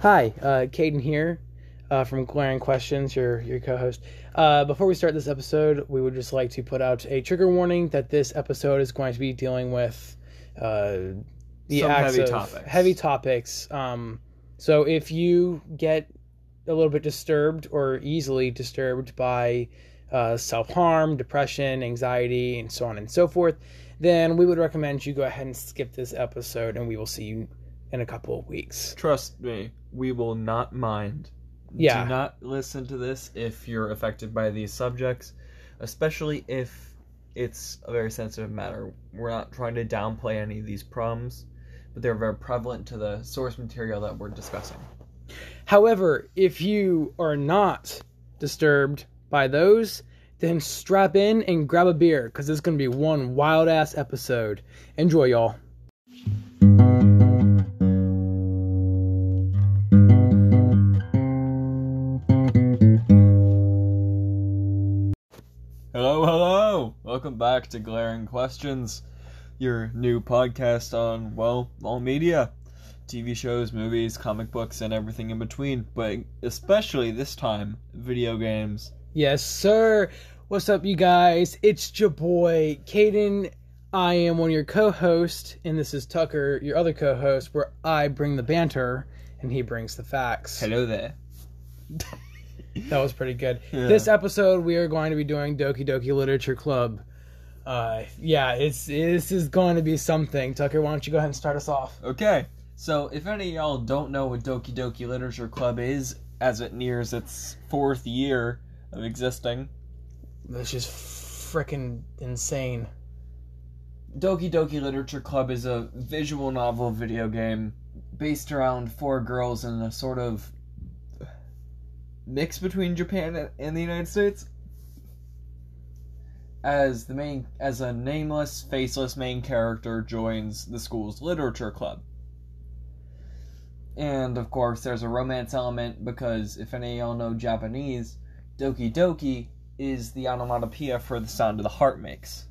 Hi, uh, Caden here uh, from Glaring Questions, your your co-host. Uh, before we start this episode, we would just like to put out a trigger warning that this episode is going to be dealing with uh, the Some acts heavy of topics. heavy topics. Um, so if you get a little bit disturbed or easily disturbed by uh, self-harm, depression, anxiety, and so on and so forth, then we would recommend you go ahead and skip this episode, and we will see you in a couple of weeks. Trust me, we will not mind. Yeah. Do not listen to this if you're affected by these subjects, especially if it's a very sensitive matter. We're not trying to downplay any of these problems, but they're very prevalent to the source material that we're discussing. However, if you are not disturbed by those, then strap in and grab a beer because it's going to be one wild ass episode. Enjoy, y'all. Hello, hello! Welcome back to Glaring Questions, your new podcast on, well, all media. TV shows, movies, comic books, and everything in between, but especially this time, video games. Yes, sir. What's up, you guys? It's your boy, Caden. I am one of your co hosts, and this is Tucker, your other co host, where I bring the banter and he brings the facts. Hello there. That was pretty good. Yeah. This episode, we are going to be doing Doki Doki Literature Club. Uh, yeah, it's this is going to be something. Tucker, why don't you go ahead and start us off? Okay, so if any of y'all don't know what Doki Doki Literature Club is, as it nears its fourth year of existing, This is freaking insane. Doki Doki Literature Club is a visual novel video game based around four girls in a sort of mix between Japan and the United States. As the main as a nameless, faceless main character joins the school's literature club. And of course there's a romance element because if any of y'all know Japanese, Doki Doki is the onomatopoeia for the sound of the heart makes.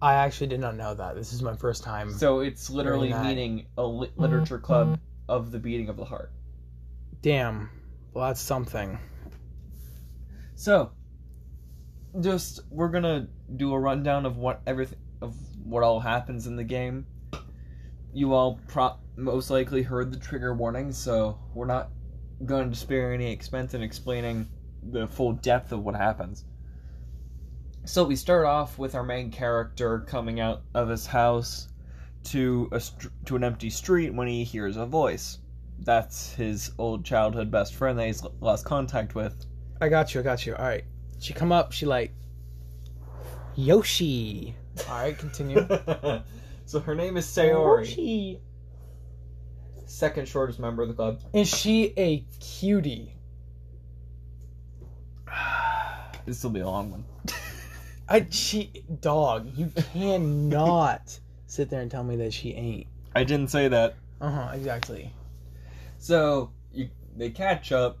I actually did not know that. This is my first time. So it's literally meaning a li- literature club of the beating of the heart. Damn. Well, that's something. So, just we're gonna do a rundown of what everything of what all happens in the game. You all pro- most likely heard the trigger warning, so we're not going to spare any expense in explaining the full depth of what happens. So we start off with our main character coming out of his house to a to an empty street when he hears a voice. That's his old childhood best friend that he's lost contact with. I got you. I got you. All right. She come up. She like Yoshi. All right. Continue. so her name is Sayori, Yoshi. second shortest member of the club. Is she a cutie? This will be a long one. I she dog. You cannot sit there and tell me that she ain't. I didn't say that. Uh huh. Exactly. So you, they catch up,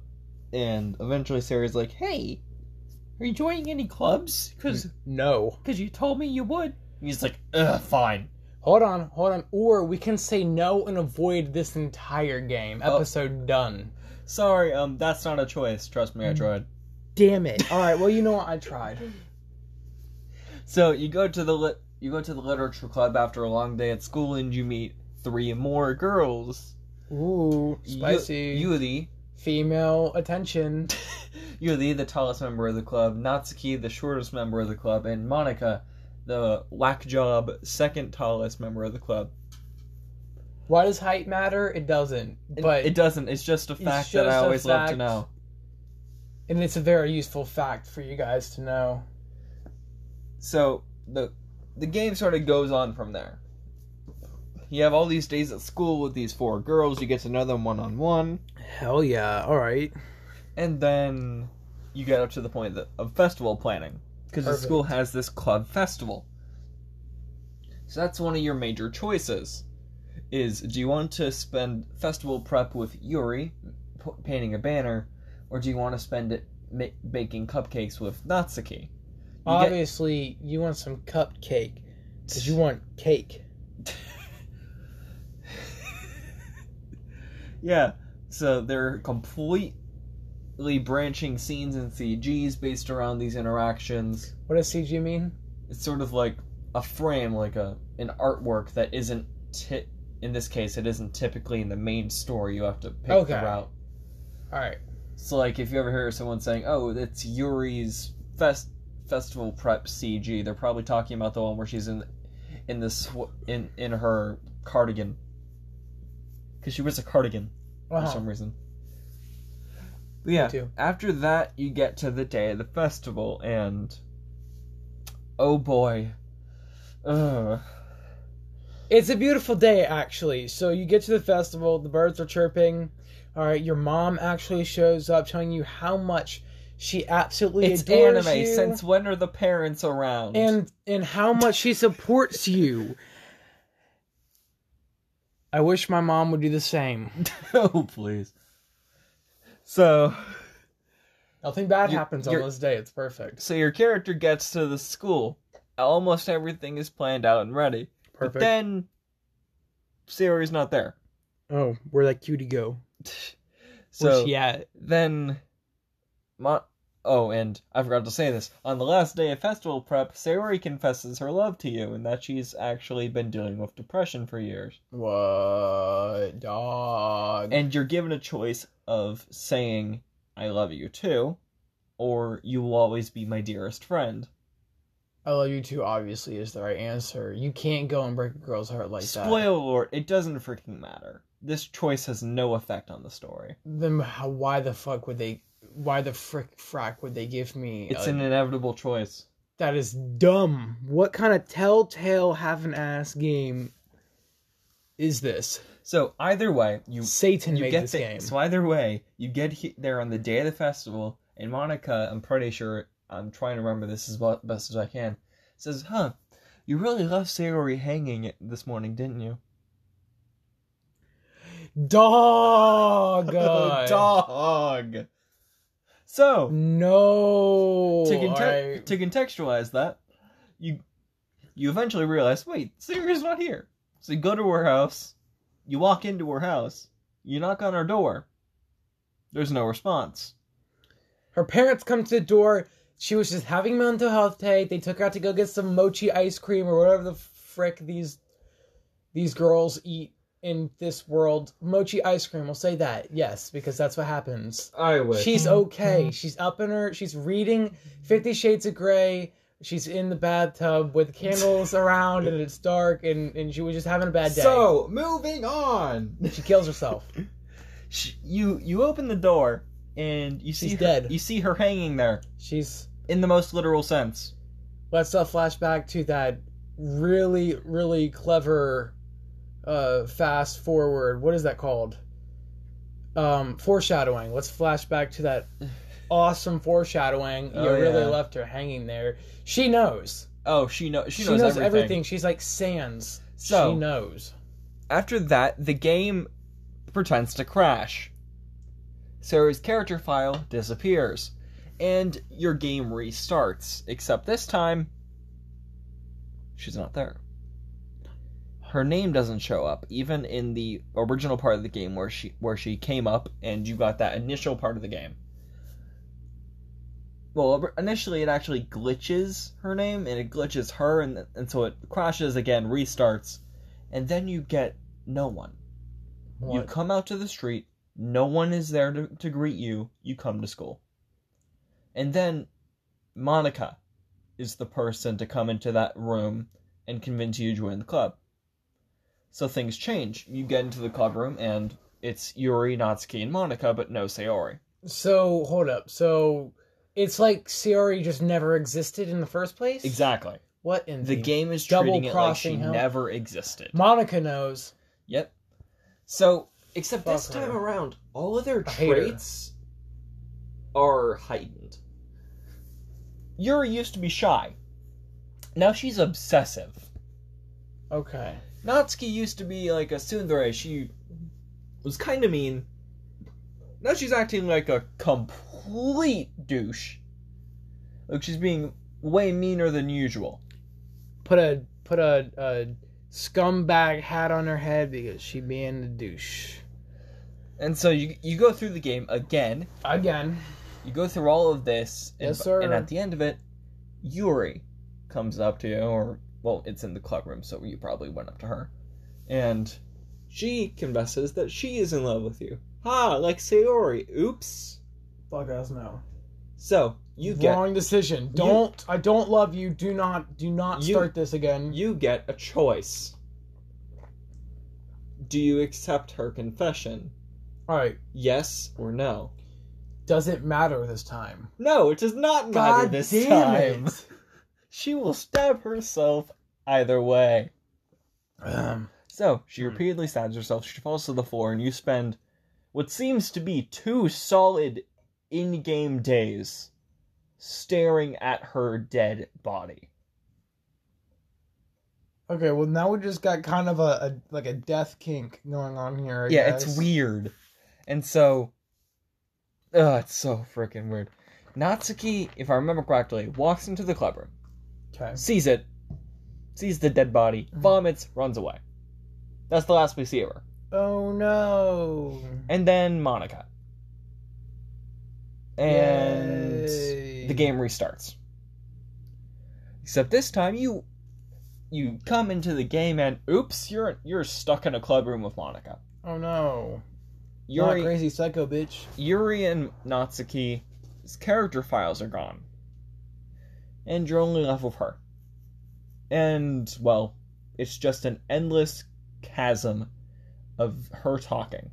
and eventually Sayori's like, "Hey, are you joining any clubs? Because No. because you told me you would." And he's like, "Ugh, fine." Hold on. Hold on. Or we can say no and avoid this entire game. Oh. Episode done. Sorry, um, that's not a choice. Trust me, I tried. Damn it. All right. Well, you know what? I tried. So you go to the lit, you go to the literature club after a long day at school, and you meet three more girls. Ooh, spicy. Yu- Yuri, Female attention. Yuri, the tallest member of the club, Natsuki, the shortest member of the club, and Monika, the whack job second tallest member of the club. Why does height matter? It doesn't. But it doesn't. It's just a fact that I just always love to know. and it's a very useful fact for you guys to know. So the the game sort of goes on from there. You have all these days at school with these four girls. You get to know them one on one. Hell yeah. All right. and then you get up to the point that, of festival planning because the school has this club festival so that's one of your major choices is do you want to spend festival prep with yuri p- painting a banner or do you want to spend it ma- baking cupcakes with natsuki You get- Obviously, you want some cupcake because you want cake. yeah So they're completely branching scenes and CGs based around these interactions. What does CG mean? It's sort of like a frame, like a an artwork that isn't ti- in this case it isn't typically in the main story. You have to pick Okay. the route. All right. So like if you ever hear someone saying, "Oh, it's Yuri's fest festival prep CG," they're probably talking about the one where she's in in this in in her cardigan because she wears a cardigan for Uh-huh. some reason. But yeah, too. after that you get to the day of the festival and oh boy. Ugh. It's a beautiful day, actually. So you get to the festival, the birds are chirping. All right, your mom actually shows up, telling you how much she absolutely It's adores anime. you, Since when are the parents around? and and how much she supports you. I wish my mom would do the same. oh please. So Nothing bad happens on this day. It's perfect. so your character gets to the school. Almost everything is planned out and ready. But Perfect. then Sayori's not there. oh, where'd that cutie go? So Where's she at? then oh and i forgot to say this on the last day of festival prep sayori confesses her love to you and that she's actually been dealing with depression for years What dog? and you're given a choice of saying i love you too or you will always be my dearest friend I love you too. Obviously, is the right answer. You can't go and break a girl's heart like that. spoiler alert it doesn't freaking matter this choice has no effect on the story Then how, why the fuck would they? Why the frick frack would they give me? it's a- an inevitable choice that is dumb. What kind of telltale half an ass game is this? so either way you Satan you made get this the- game. So either way, you get he- there on the day of the festival, and Monika, I'm pretty sure, I'm trying to remember this as well, best as I can, says, "Huh, you really left Sayori hanging this morning, didn't you?" Dog. Oh, dog. So No. to, conte- alright. to contextualize that, you you eventually realize, wait, Sayori's not here. So you go to her house, you walk into her house, you knock on her door. There's no response. Her parents come to the door. She was just having mental health day. They took her out to go get some mochi ice cream or whatever the frick these these girls eat in this world. Mochi ice cream. We'll say that. Yes, because that's what happens. I wish. She's okay. She's up in her. She's reading Fifty Shades of Grey. She's in the bathtub with candles around and it's dark and, and she was just having a bad day. So, moving on. she kills herself. Sh- you you open the door and you see She's her, dead. You see her hanging there She's in the most literal sense. let's uh, flash back to that really really clever uh fast forward what is that called um foreshadowing let's flash back to that awesome foreshadowing you Oh, really yeah. left her hanging there she knows Oh, she knows. She, she, knows, knows, everything. everything. she's like sans So- she knows After that, the game pretends to crash. Sayori's character file disappears, and your game restarts. Except this time, she's not there. Her name doesn't show up, even in the original part of the game where she where she came up and you got that initial part of the game. Well, initially it actually glitches her name, and it glitches her, and and so it crashes again, restarts, and then you get no one. You come out to the street, no one is there to, to greet you, you come to school. And then Monika is the person to come into that room and convince you to join the club. So things change. You get into the club room and it's Yuri, Natsuki, and Monika, but no Sayori. so hold up so it's like Sayori just never existed in the first place Exactly. what in The the, game is double treating it like she never existed. monika knows Yep. So, except this Fuck her. time around, all of their traits are heightened. Yuri used to be shy. Now she's obsessive. okay Natsuki used to be like a tsundere. She was kind of mean. Now she's acting like a complete douche. Like she's being way meaner than usual. put a put a, a scumbag hat on her head because she being a douche. And so you you go through the game again. Again. You go through all of this. And, Yes, sir. And at the end of it, Yuri comes up to you, or well, it's in the club room, so you probably went up to her, and she confesses that she is in love with you. Ha, like Sayori. Oops. Fuck us no. So you get Wrong decision. Don't I don't love you. Do not do not You- start this again. you get a choice. Do you accept her confession? Alright. Yes or no? Does it matter this time? No, it does not matter God this damn time. it. She will stab herself either way. Um, So she Hmm. repeatedly stabs herself. She falls to the floor, and you spend what seems to be two solid in-game days staring at her dead body. okay, well now we just got kind of a, a like a death kink going on here. I yeah, guess. it's weird, and so, uh, it's so freaking weird. Natsuki, if I remember correctly, walks into the club room, Okay. sees it, sees the dead body, Mhm. vomits, runs away. That's the last we see of her. Oh no. And then Monika. And Yay. the game restarts. Except this time you you come into the game and oops, you're you're stuck in a club room with Monika. Oh no. You're Yuri crazy psycho bitch. Yuri and Natsuki's character files are gone. And you're only left with her. And well, it's just an endless chasm of her talking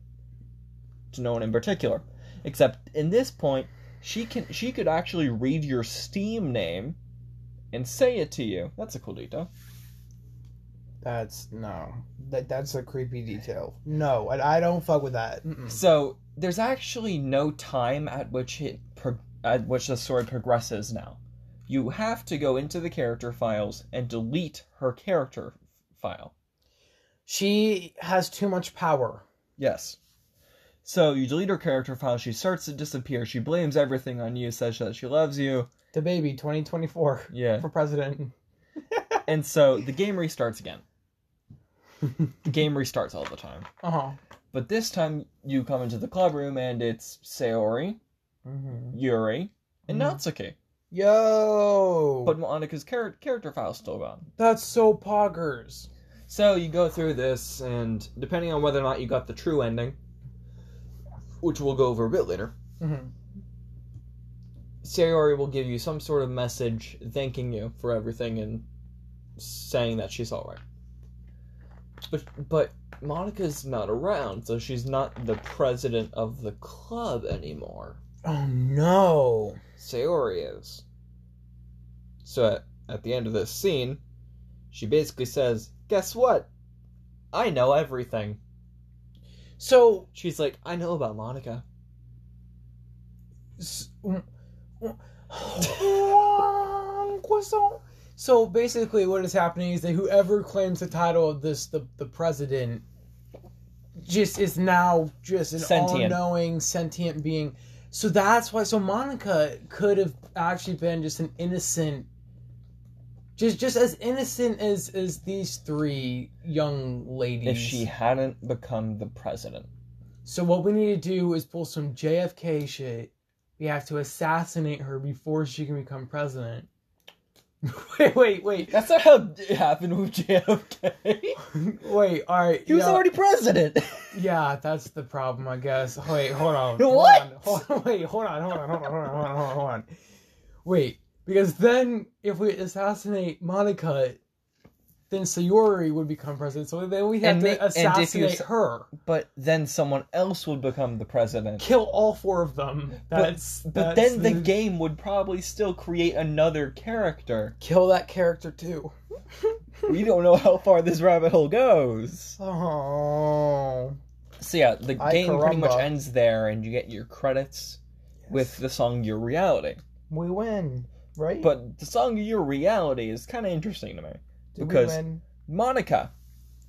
to no one in particular. Except in this point, she can she could actually read your Steam name and say it to you. That's a cool detail. That's no. That that's a creepy detail. No, I, I don't fuck with that. Mm-mm. So there's actually no time at which it pro- at which the story progresses now. You have to go into the character files and delete her character file. She has too much power. Yes. So you delete her character file. She starts to disappear. She blames everything on you. Says that she loves you. The baby, 2024 Yeah. for president. And so the game restarts again. The game restarts all the time. Uh huh. But this time you come into the club room and it's Sayori, Mm-hmm. Yuri, and Mhm. Natsuki. Yo, But Monika's char- character file's still gone. that's so poggers. So you go through this, and depending on whether or not you got the true ending, which we'll go over a bit later, Mm-hmm. Sayori will give you some sort of message thanking you for everything and saying that she's alright. But but Monika's not around, so she's not the president of the club anymore. Oh no. Sayori is. So at, at the end of this scene, she basically says, Guess what? I know everything. So, She's like, I know about Monika. s- croissant. so basically, what is happening is that whoever claims the title of this, the the president, just is now just an all-knowing sentient being. So that's why. So Monika could have actually been just an innocent, just just as innocent as as these three young ladies. If she hadn't become the president. So what we need to do is pull some JFK shit. We have to assassinate her before she can become president. wait, wait, wait, That's not how it happened with JFK. wait. All right, he was yeah, already president. yeah. That's the problem, I guess. Wait, hold on. What? Hold on, hold wait, hold on, hold on, hold on, hold on, hold on, hold on. Wait, because then if we assassinate Monika, then Sayori would become president. So then we have And to ma- and you assassinate her. but then someone else would become the president. Kill all four of them. That's But that's then the game would probably still create another character. kill that character too. we don't know how far this rabbit hole goes. Oh. So yeah, the Ay, game pretty much ends there, and you get your credits with the song "Your Reality." we win, right? But the song "Your Reality" is kind of interesting to me. Did because- Monika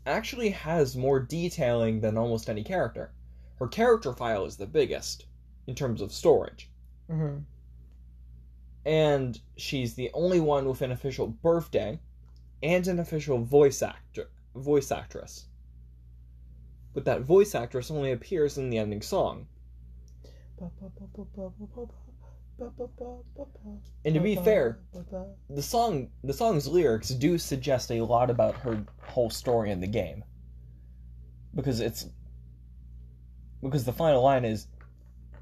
actually has more detailing than almost any character. Her character file is the biggest in terms of storage, hmm and she's the only one with an official birthday and an official voice actor voice actress. but that voice actress only appears in the ending song. And to be fair, the song the song's lyrics do suggest a lot about her whole story in the game. Because it's because the final line is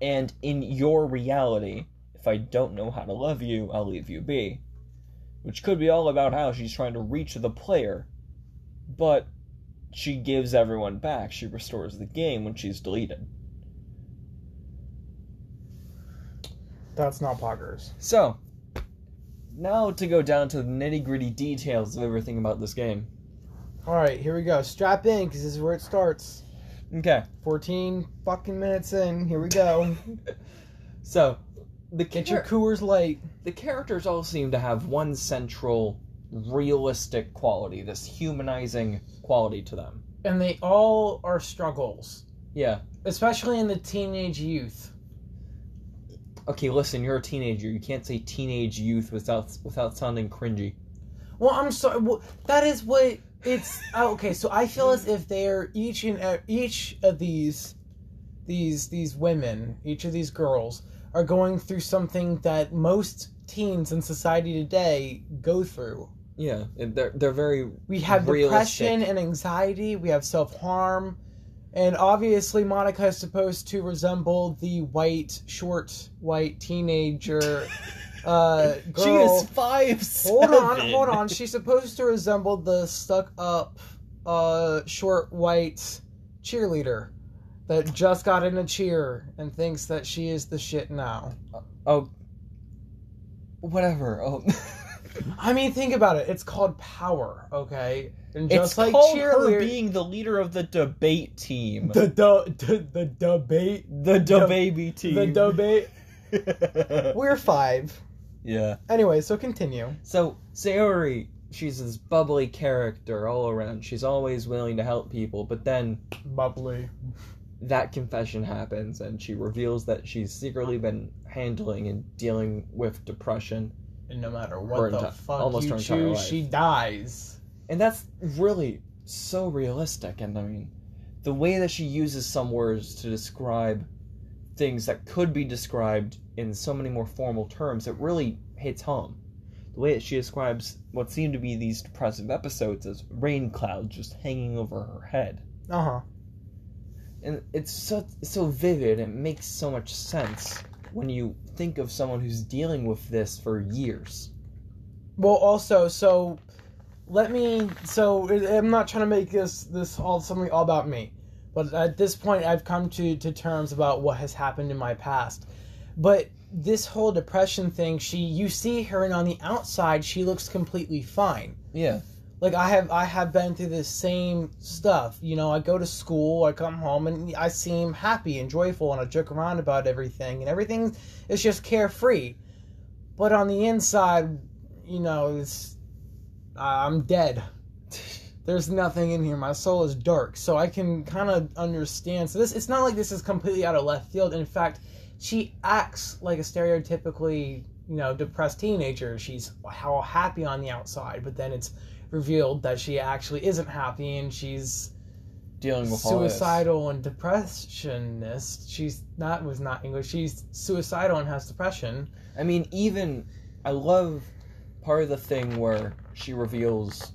and in your reality, if I don't know how to love you, I'll leave you be. Which could be all about how she's trying to reach the player, but she gives everyone back. She restores the game when she's deleted. That's not poggers. So, now to go down to the nitty gritty details of everything about this game. All right, here we go. Strap in, because this is where it starts. Okay. 14 fucking minutes in. Here we go. so, the Get your Coors Light. the characters all seem to have one central realistic quality, this humanizing quality to them. And they all are struggles, Yeah. especially in the teenage youth. Okay, listen, you're a teenager. You can't say teenage youth without without sounding cringy. Well, I'm sorry. Well, that is what it's. oh, okay, so I feel as if they're each and e- each of these, these these women, each of these girls are going through something that most teens in society today go through. Yeah, they're they're very We have Realistic. depression and anxiety. We have self harm, and obviously Monika is supposed to resemble the white, short, white teenager uh, girl. She is five. Hold on, hold on. She's supposed to resemble the stuck up, uh, short white cheerleader that just got in a cheer and thinks that she is the shit now. Oh, whatever. Oh, I mean, think about it. It's called power, okay? And it's just like called her being the leader of the debate team. the the the, the debate, The baby team. the debate. We're five. yeah. Anyway, so continue. So Sayori, she's this bubbly character all around. She's always willing to help people, but then Bubbly. that confession happens, and she reveals that she's secretly been handling and dealing with depression, And no matter what the enti- fuck almost you choose, life. she dies. And that's really so realistic. And I mean, the way that she uses some words to describe things that could be described in so many more formal terms, it really hits home. The way that she describes what seem to be these depressive episodes as rain clouds just hanging over her head. Uh huh. and it's so so vivid and it makes so much sense when you think of someone who's dealing with this for years Well, also, so let me. So I'm not trying to make this this all something all about me, but at this point, I've come to to terms about what has happened in my past. But this whole depression thing, she you see her, and on the outside, she looks completely fine. yeah Like I have I have been through the same stuff. You know, I go to school, I come home, and I seem happy and joyful, and I joke around about everything, and everything is just carefree. But on the inside, you know, it's I'm dead. There's nothing in here. My soul is dark, so I can kind of understand. So this, it's not like this is completely out of left field. In fact, she acts like a stereotypically, you know, depressed teenager. She's all happy on the outside, but then it's revealed that she actually isn't happy and she's dealing with all this. suicidal and depressionist. She's not was not English. She's suicidal and has depression. i mean even i love part of the thing where she reveals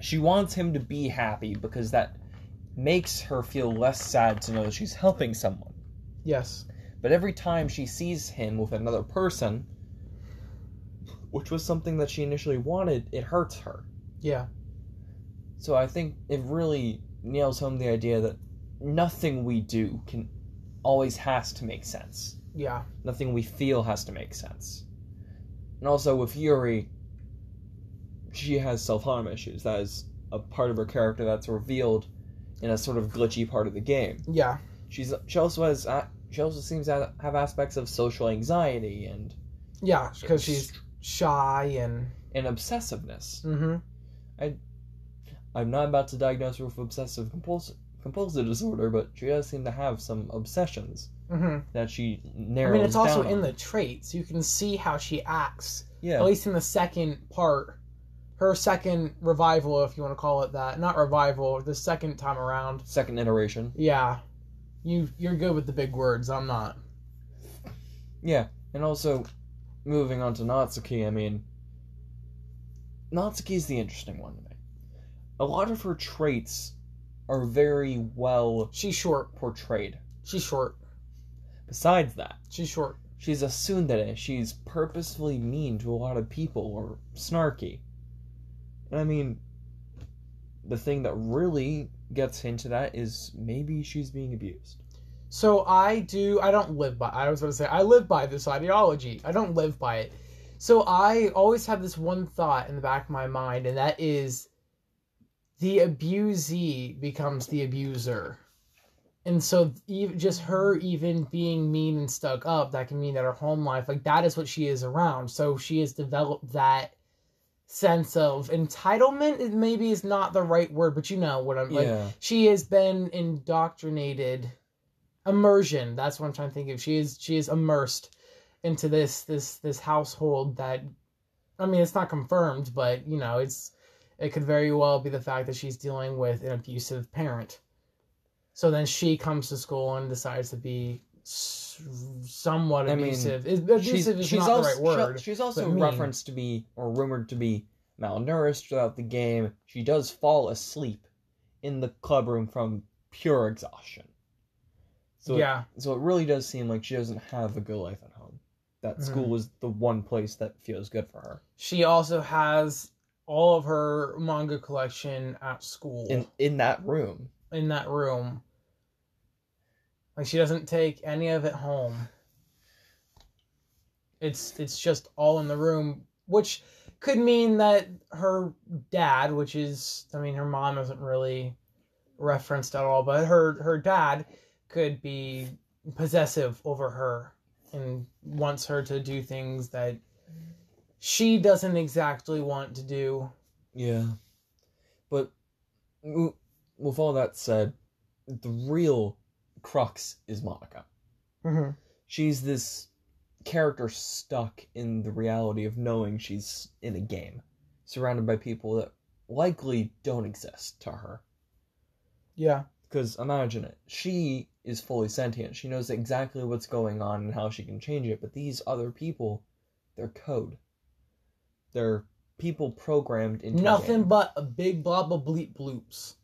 she wants him to be happy because that makes her feel less sad to know that she's helping someone Yes. But every time she sees him with another person, which was something that she initially wanted, it hurts her. Yeah. So I think it really nails home the idea that nothing we do can always has to make sense. Yeah. Nothing we feel has to make sense. And also with Yuri, she has self harm issues. That is a part of her character that's revealed in a sort of glitchy part of the game. Yeah. She's she also has she also seems to have aspects of social anxiety and Yeah. Because she's shy and. and obsessiveness. Mm-hmm. I'm not about to diagnose her with obsessive compulsive compulsive disorder, but she does seem to have some obsessions Mm-hmm. that she narrated. I mean, it's also in on. the traits. You can see how she acts. yeah At least in the second part, her second revival, if you want to call it that. Not revival, the second time around. Second iteration. Yeah, you you're good with the big words. I'm not. Yeah, and also moving on to Natsuki, I mean, Natsuki's the interesting one to me. A lot of her traits are very well She's short. portrayed. She's short. Besides that, She's short. she's a tsundere. She's purposefully mean to a lot of people or snarky. And I mean, the thing that really gets hinted at is maybe she's being abused. So I do. I don't live by. I was going to say I live by this ideology. I don't live by it. So I always have this one thought in the back of my mind, and that is, the abusee becomes the abuser, and so even just her even being mean and stuck up, that can mean that her home life, like that, is what she is around. So she has developed that sense of entitlement. Maybe is not the right word, but you know what I'm like. she has been indoctrinated immersion that's what i'm trying to think of she is she is immersed into this this this household that i mean it's not confirmed but you know it's it could very well be the fact that she's dealing with an abusive parent so then she comes to school and decides to be somewhat I mean, abusive Is- abusive is not also, the right word she's also referenced to be or rumored to be malnourished throughout the game. She does fall asleep in the club room from pure exhaustion. So it- yeah so it really does seem like she doesn't have a good life at home. That Mhm. school is the one place that feels good for her. she also has all of her manga collection at school In in that room. in that room. Like she doesn't take any of it home. It's it's just all in the room, which could mean that her dad, which is I mean her mom isn't really referenced at all, but her her dad could be possessive over her and wants her to do things that she doesn't exactly want to do. Yeah. But w- with all that said, the real crux is Monika. Mm-hmm. she's this character stuck in the reality of knowing she's in a game, surrounded by people that likely don't exist to her. Yeah. Because imagine it. She is fully sentient. She knows exactly what's going on and how she can change it, but these other people, they're code. They're people programmed into Nothing but a big blob of bleep bloops.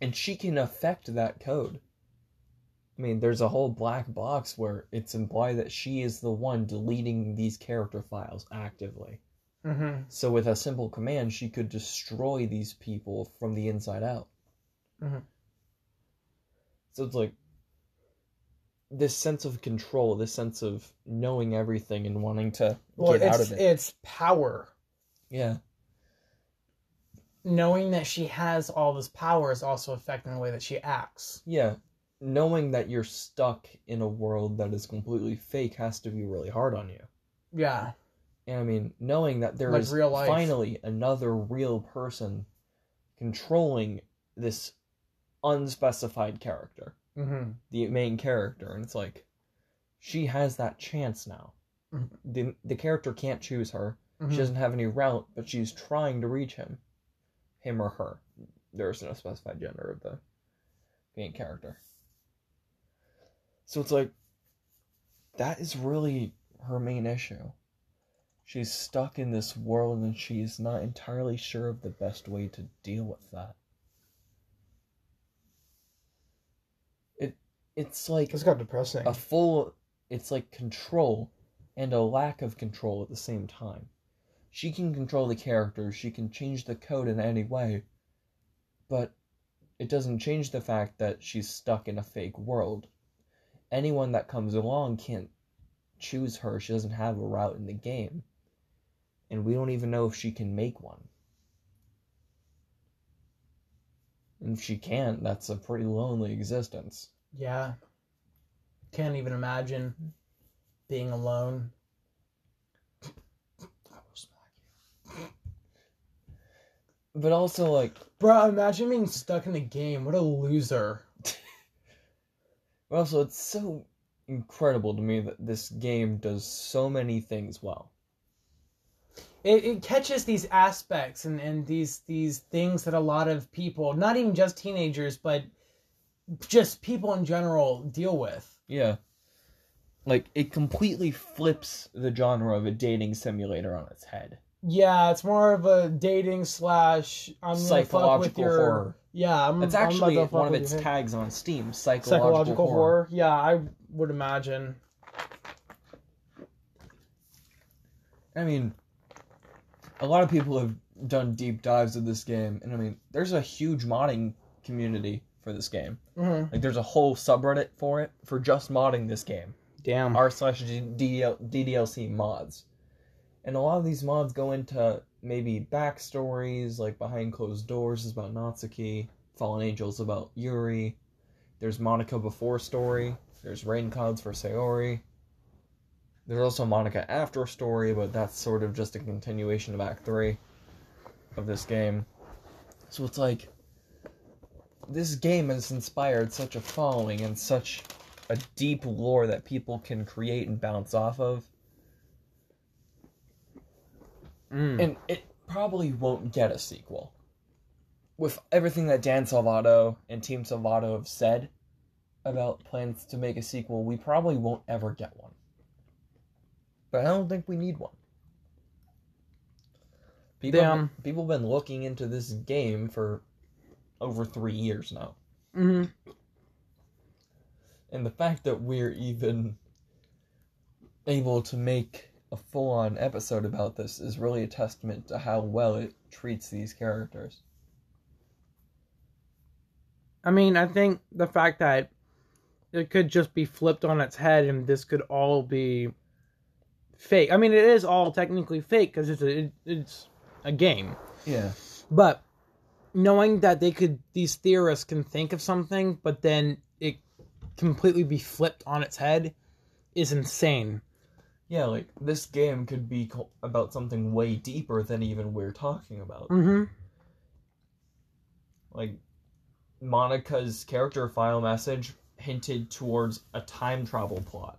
and she can affect that code. I mean, there's a whole black box where it's implied that she is the one deleting these character files actively. Mm-hmm. So with a simple command, she could destroy these people from the inside out. Mhm. So it's like this sense of control, this sense of knowing everything and wanting to Well, get out of it. it's power. Yeah, Knowing that she has all this power is also affecting the way that she acts. yeah. Knowing that you're stuck in a world that is completely fake has to be really hard on you. Yeah. And I mean, knowing that there Like is finally another real person controlling this unspecified character, Mm-hmm. the main character, and it's like she has that chance now. Mhm. The the character can't choose her. Mm-hmm. She doesn't have any route, but she's trying to reach him, him or her. There is no specified gender of the main character. So it's like that is really her main issue. She's stuck in this world and she's not entirely sure of the best way to deal with that. It it's like It's got depressing. a full it's like control and a lack of control at the same time. She can control the characters, she can change the code in any way, but it doesn't change the fact that she's stuck in a fake world. Anyone that comes along can't choose her. She doesn't have a route in the game. And we don't even know if she can make one. And if she can't, that's a pretty lonely existence. yeah. Can't even imagine being alone. But also, like, Bro, imagine being stuck in a game. What a loser. But also, it's so incredible to me that this game does so many things well. it, it catches these aspects and, and these these things that a lot of people, not even just teenagers, but just people in general deal with. Yeah. Like it completely flips the genre of a dating simulator on its head. Yeah, it's more of a dating slash I'm gonna fuck with Psychological your horror. yeah. I'm, It's I'm actually one of its tags on Steam. Psychological, psychological horror. horror. Yeah, I would imagine. I mean, a lot of people have done deep dives of this game, and I mean, there's a huge modding community for this game. hmm Like, there's a whole subreddit for it for just modding this game. Damn. r slash DDLC mods. And a lot of these mods go into maybe backstories, like Behind Closed Doors is about Natsuki, Fallen Angels about Yuri, there's Monika Before Story, there's Rain Clouds for Sayori. There's also Monika After Story, but that's sort of just a continuation of Act 3 of this game. So it's like, this game has inspired such a following and such a deep lore that people can create and bounce off of. Mm. And it probably won't get a sequel. With everything that Dan Salvato and Team Salvato have said about plans to make a sequel, we probably won't ever get one. But I don't think we need one. People, Damn. people have been looking into this game for over three years now. hmm And the fact that we're even able to make a full on episode about this is really a testament to how well it treats these characters. I mean, I think the fact that it could just be flipped on its head and this could all be fake. I mean, it is all technically fake because it's a it, it's a game. Yeah. But knowing that they could, these theorists can think of something, but then it completely be flipped on its head, is insane. Yeah, like this game could be co- about something way deeper than even we're talking about. Mm-hmm. Like Monika's character file message hinted towards a time travel plot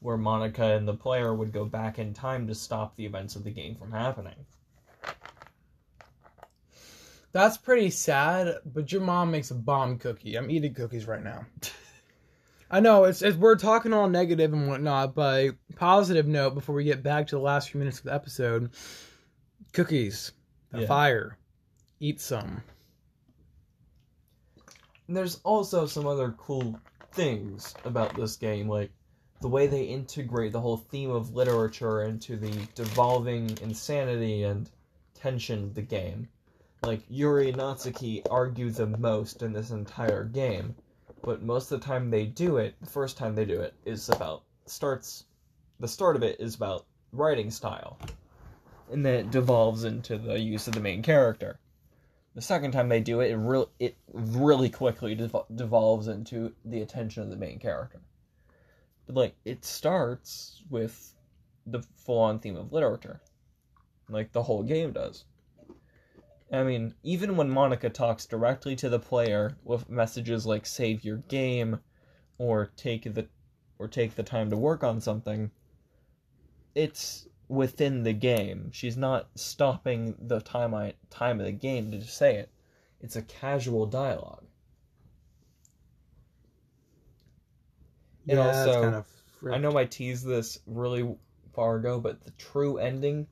where Monica and the player would go back in time to stop the events of the game from happening. That's pretty sad, but your mom makes a bomb cookie. I'm eating cookies right now. I know it's, it's we're talking all negative and whatnot, but positive note before we get back to the last few minutes of the episode: cookies, the Yeah. fire, eat some. And there's also some other cool things about this game, like the way they integrate the whole theme of literature into the devolving insanity and tension of the game. Like Yuri and Natsuki argue the most in this entire game, but most of the time they do it, the first time they do it is about starts the start of it is about writing style. And then it devolves into the use of the main character. The second time they do it, it really it really quickly devol- devolves into the attention of the main character. But like it starts with the full-on theme of literature, like the whole game does. I mean, even when Monika talks directly to the player with messages like "save your game" or "take the or take the time to work on something," it's within the game. She's not stopping the time I, time of the game to say it. It's a casual dialogue. And yeah, that's also, kind of. I know I teased this really far ago, but the true ending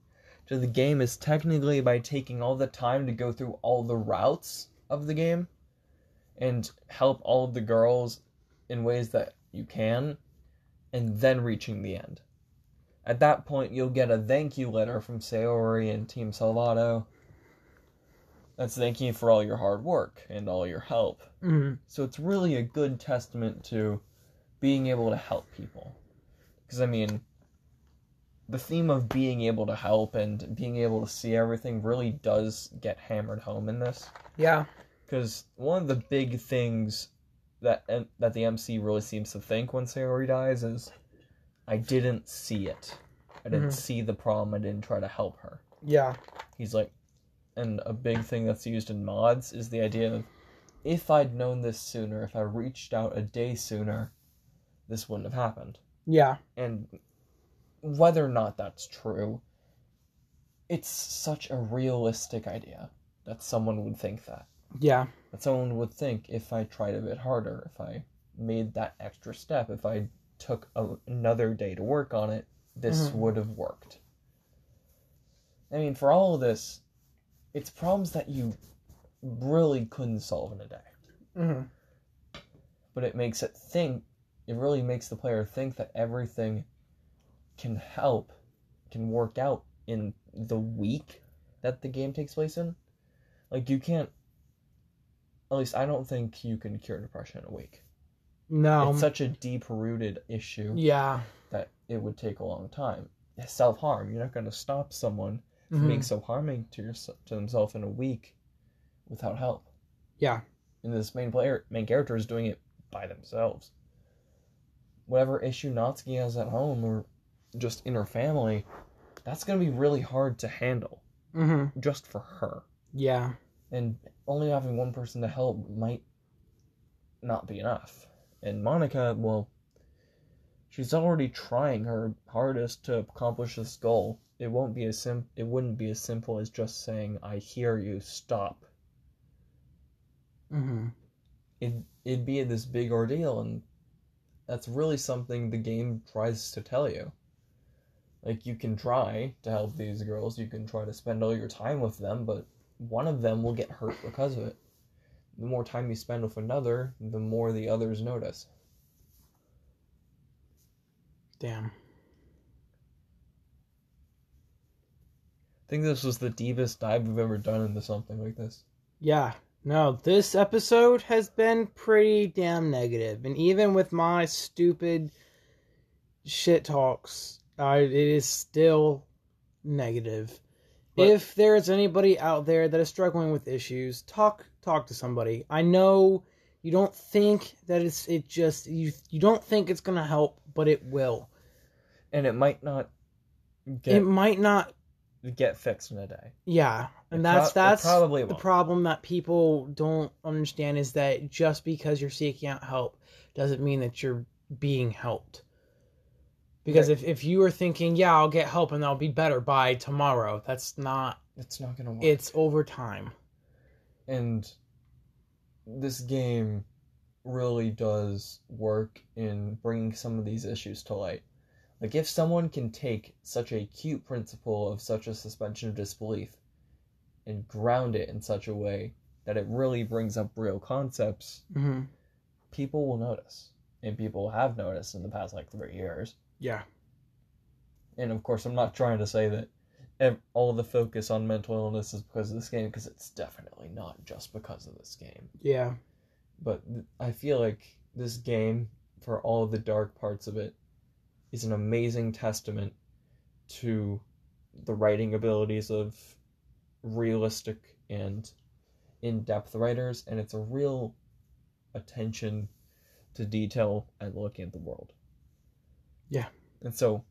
to the game is technically by taking all the time to go through all the routes of the game and help all of the girls in ways that you can, and then reaching the end. At that point, you'll get a thank you letter from Sayori and Team Salvato. That's thanking you for all your hard work and all your help. Mhm. So it's really a good testament to being able to help people. Because, I mean, the theme of being able to help and being able to see everything really does get hammered home in this. Yeah. Because one of the big things that that the MC really seems to think when Sayori dies is, I didn't see it. I didn't Mhm. see the problem. I didn't try to help her. Yeah. He's like, and a big thing that's used in mods is the idea of, if I'd known this sooner, if I reached out a day sooner, this wouldn't have happened. Yeah. And whether or not that's true, it's such a realistic idea that someone would think that. Yeah. That someone would think if I tried a bit harder, if I made that extra step, if I took a, another day to work on it, this Mhm. would have worked. I mean, for all of this, it's problems that you really couldn't solve in a day. hmm But it makes it think, it really makes the player think that everything can help, can work out in the week that the game takes place in. Like, you can't, at least I don't think you can cure depression in a week. No. it's such a deep rooted issue yeah. that it would take a long time. Self harm, you're not going to stop someone from Mhm. being so harming to yourself to themselves in a week without help. Yeah. And this main player, main character, is doing it by themselves. Whatever issue Natsuki has at home or just in her family, that's going to be really hard to handle hmm just for her. Yeah. And only having one person to help might not be enough. And Monika, well, she's already trying her hardest to accomplish this goal. It won't be as sim- it wouldn't be as simple as just saying I hear you, stop. hmm It it'd be this big ordeal and that's really something the game tries to tell you. Like you can try to help these girls, you can try to spend all your time with them, but one of them will get hurt because of it. The more time you spend with another, the more the others notice. Damn. I think this was the deepest dive we've ever done into something like this. Yeah. No, this episode has been pretty damn negative, and even with my stupid shit talks, I it is still negative. But- if there is anybody out there that is struggling with issues, talk talk to somebody. I know you don't think that it's it just you you don't think it's gonna help, but it will. And it might not get It might not. get fixed in a day. Yeah, and It that's pro- that's probably the problem that people don't understand is that just because you're seeking out help doesn't mean that you're being helped. Because Right. if, if you are thinking, yeah, I'll get help and I'll be better by tomorrow, that's not. It's not gonna work. It's over time. and this game really does work in bringing some of these issues to light. Like if someone can take such a cute principle of such a suspension of disbelief and ground it in such a way that it really brings up real concepts, hmm people will notice. And people have noticed in the past like three years. Yeah. And of course, I'm not trying to say that ev- all the focus on mental illness is because of this game, because it's definitely not just because of this game. Yeah. but th- I feel like this game, for all the dark parts of it, is an amazing testament to the writing abilities of realistic and in-depth writers, and it's a real attention to detail and looking at the world. Yeah. And so,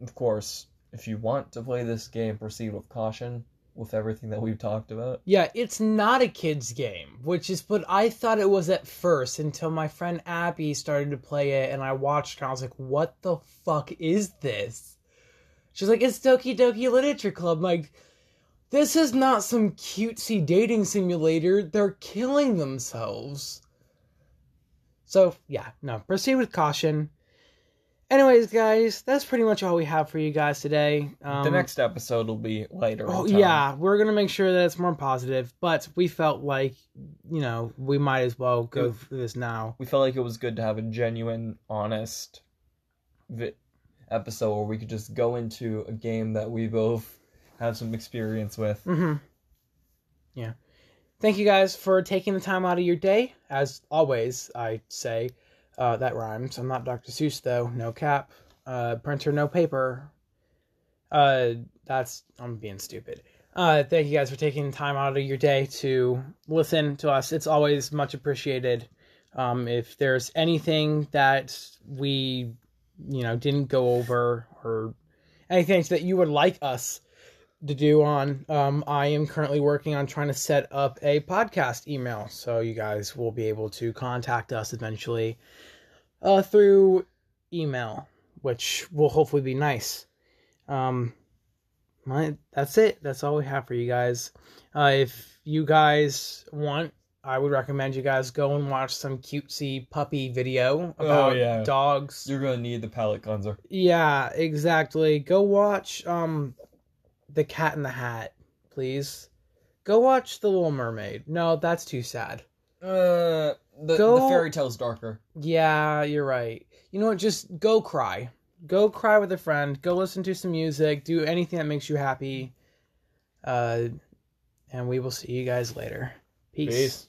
of course, if you want to play this game, proceed with caution with everything that we've talked about. Yeah, it's not a kid's game, which is what I thought it was at first until my friend Abby started to play it and I watched it and I was like, what the fuck is this? She's like, it's Doki Doki Literature Club. I'm like, this is not some cutesy dating simulator. They're killing themselves. So, yeah, no, proceed with caution. Anyways, guys, that's pretty much all we have for you guys today. Um, the next episode will be later. Oh yeah, we're gonna make sure that it's more positive, but we felt like, you know, we might as well go Yeah. through this now. we felt like it was good to have a genuine, honest vi- episode where we could just go into a game that we both have some experience with. Mm-hmm. Yeah. Thank you guys for taking the time out of your day. As always, I say uh, that rhymes. I'm not Dr. Seuss though. No cap. Uh, printer, no paper. Uh, that's I'm being stupid. Uh, thank you guys for taking time out of your day to listen to us. It's always much appreciated. Um, if there's anything that we, you know, didn't go over or anything that you would like us to do on, um, I am currently working on trying to set up a podcast email, so you guys will be able to contact us eventually uh, through email, which will hopefully be nice. Um, my, that's it. That's all we have for you guys. Uh, if you guys want, I would recommend you guys go and watch some cutesy puppy video about Oh, yeah. dogs. You're gonna need the palate cleanser. Yeah, exactly. Go watch um The Cat in the Hat, please. Go watch The Little Mermaid. No, that's too sad. Uh, the Go- the fairy tale's darker. Yeah, you're right. You know what? Just go cry. Go cry with a friend. Go listen to some music. Do anything that makes you happy. Uh, and we will see you guys later. Peace. Peace.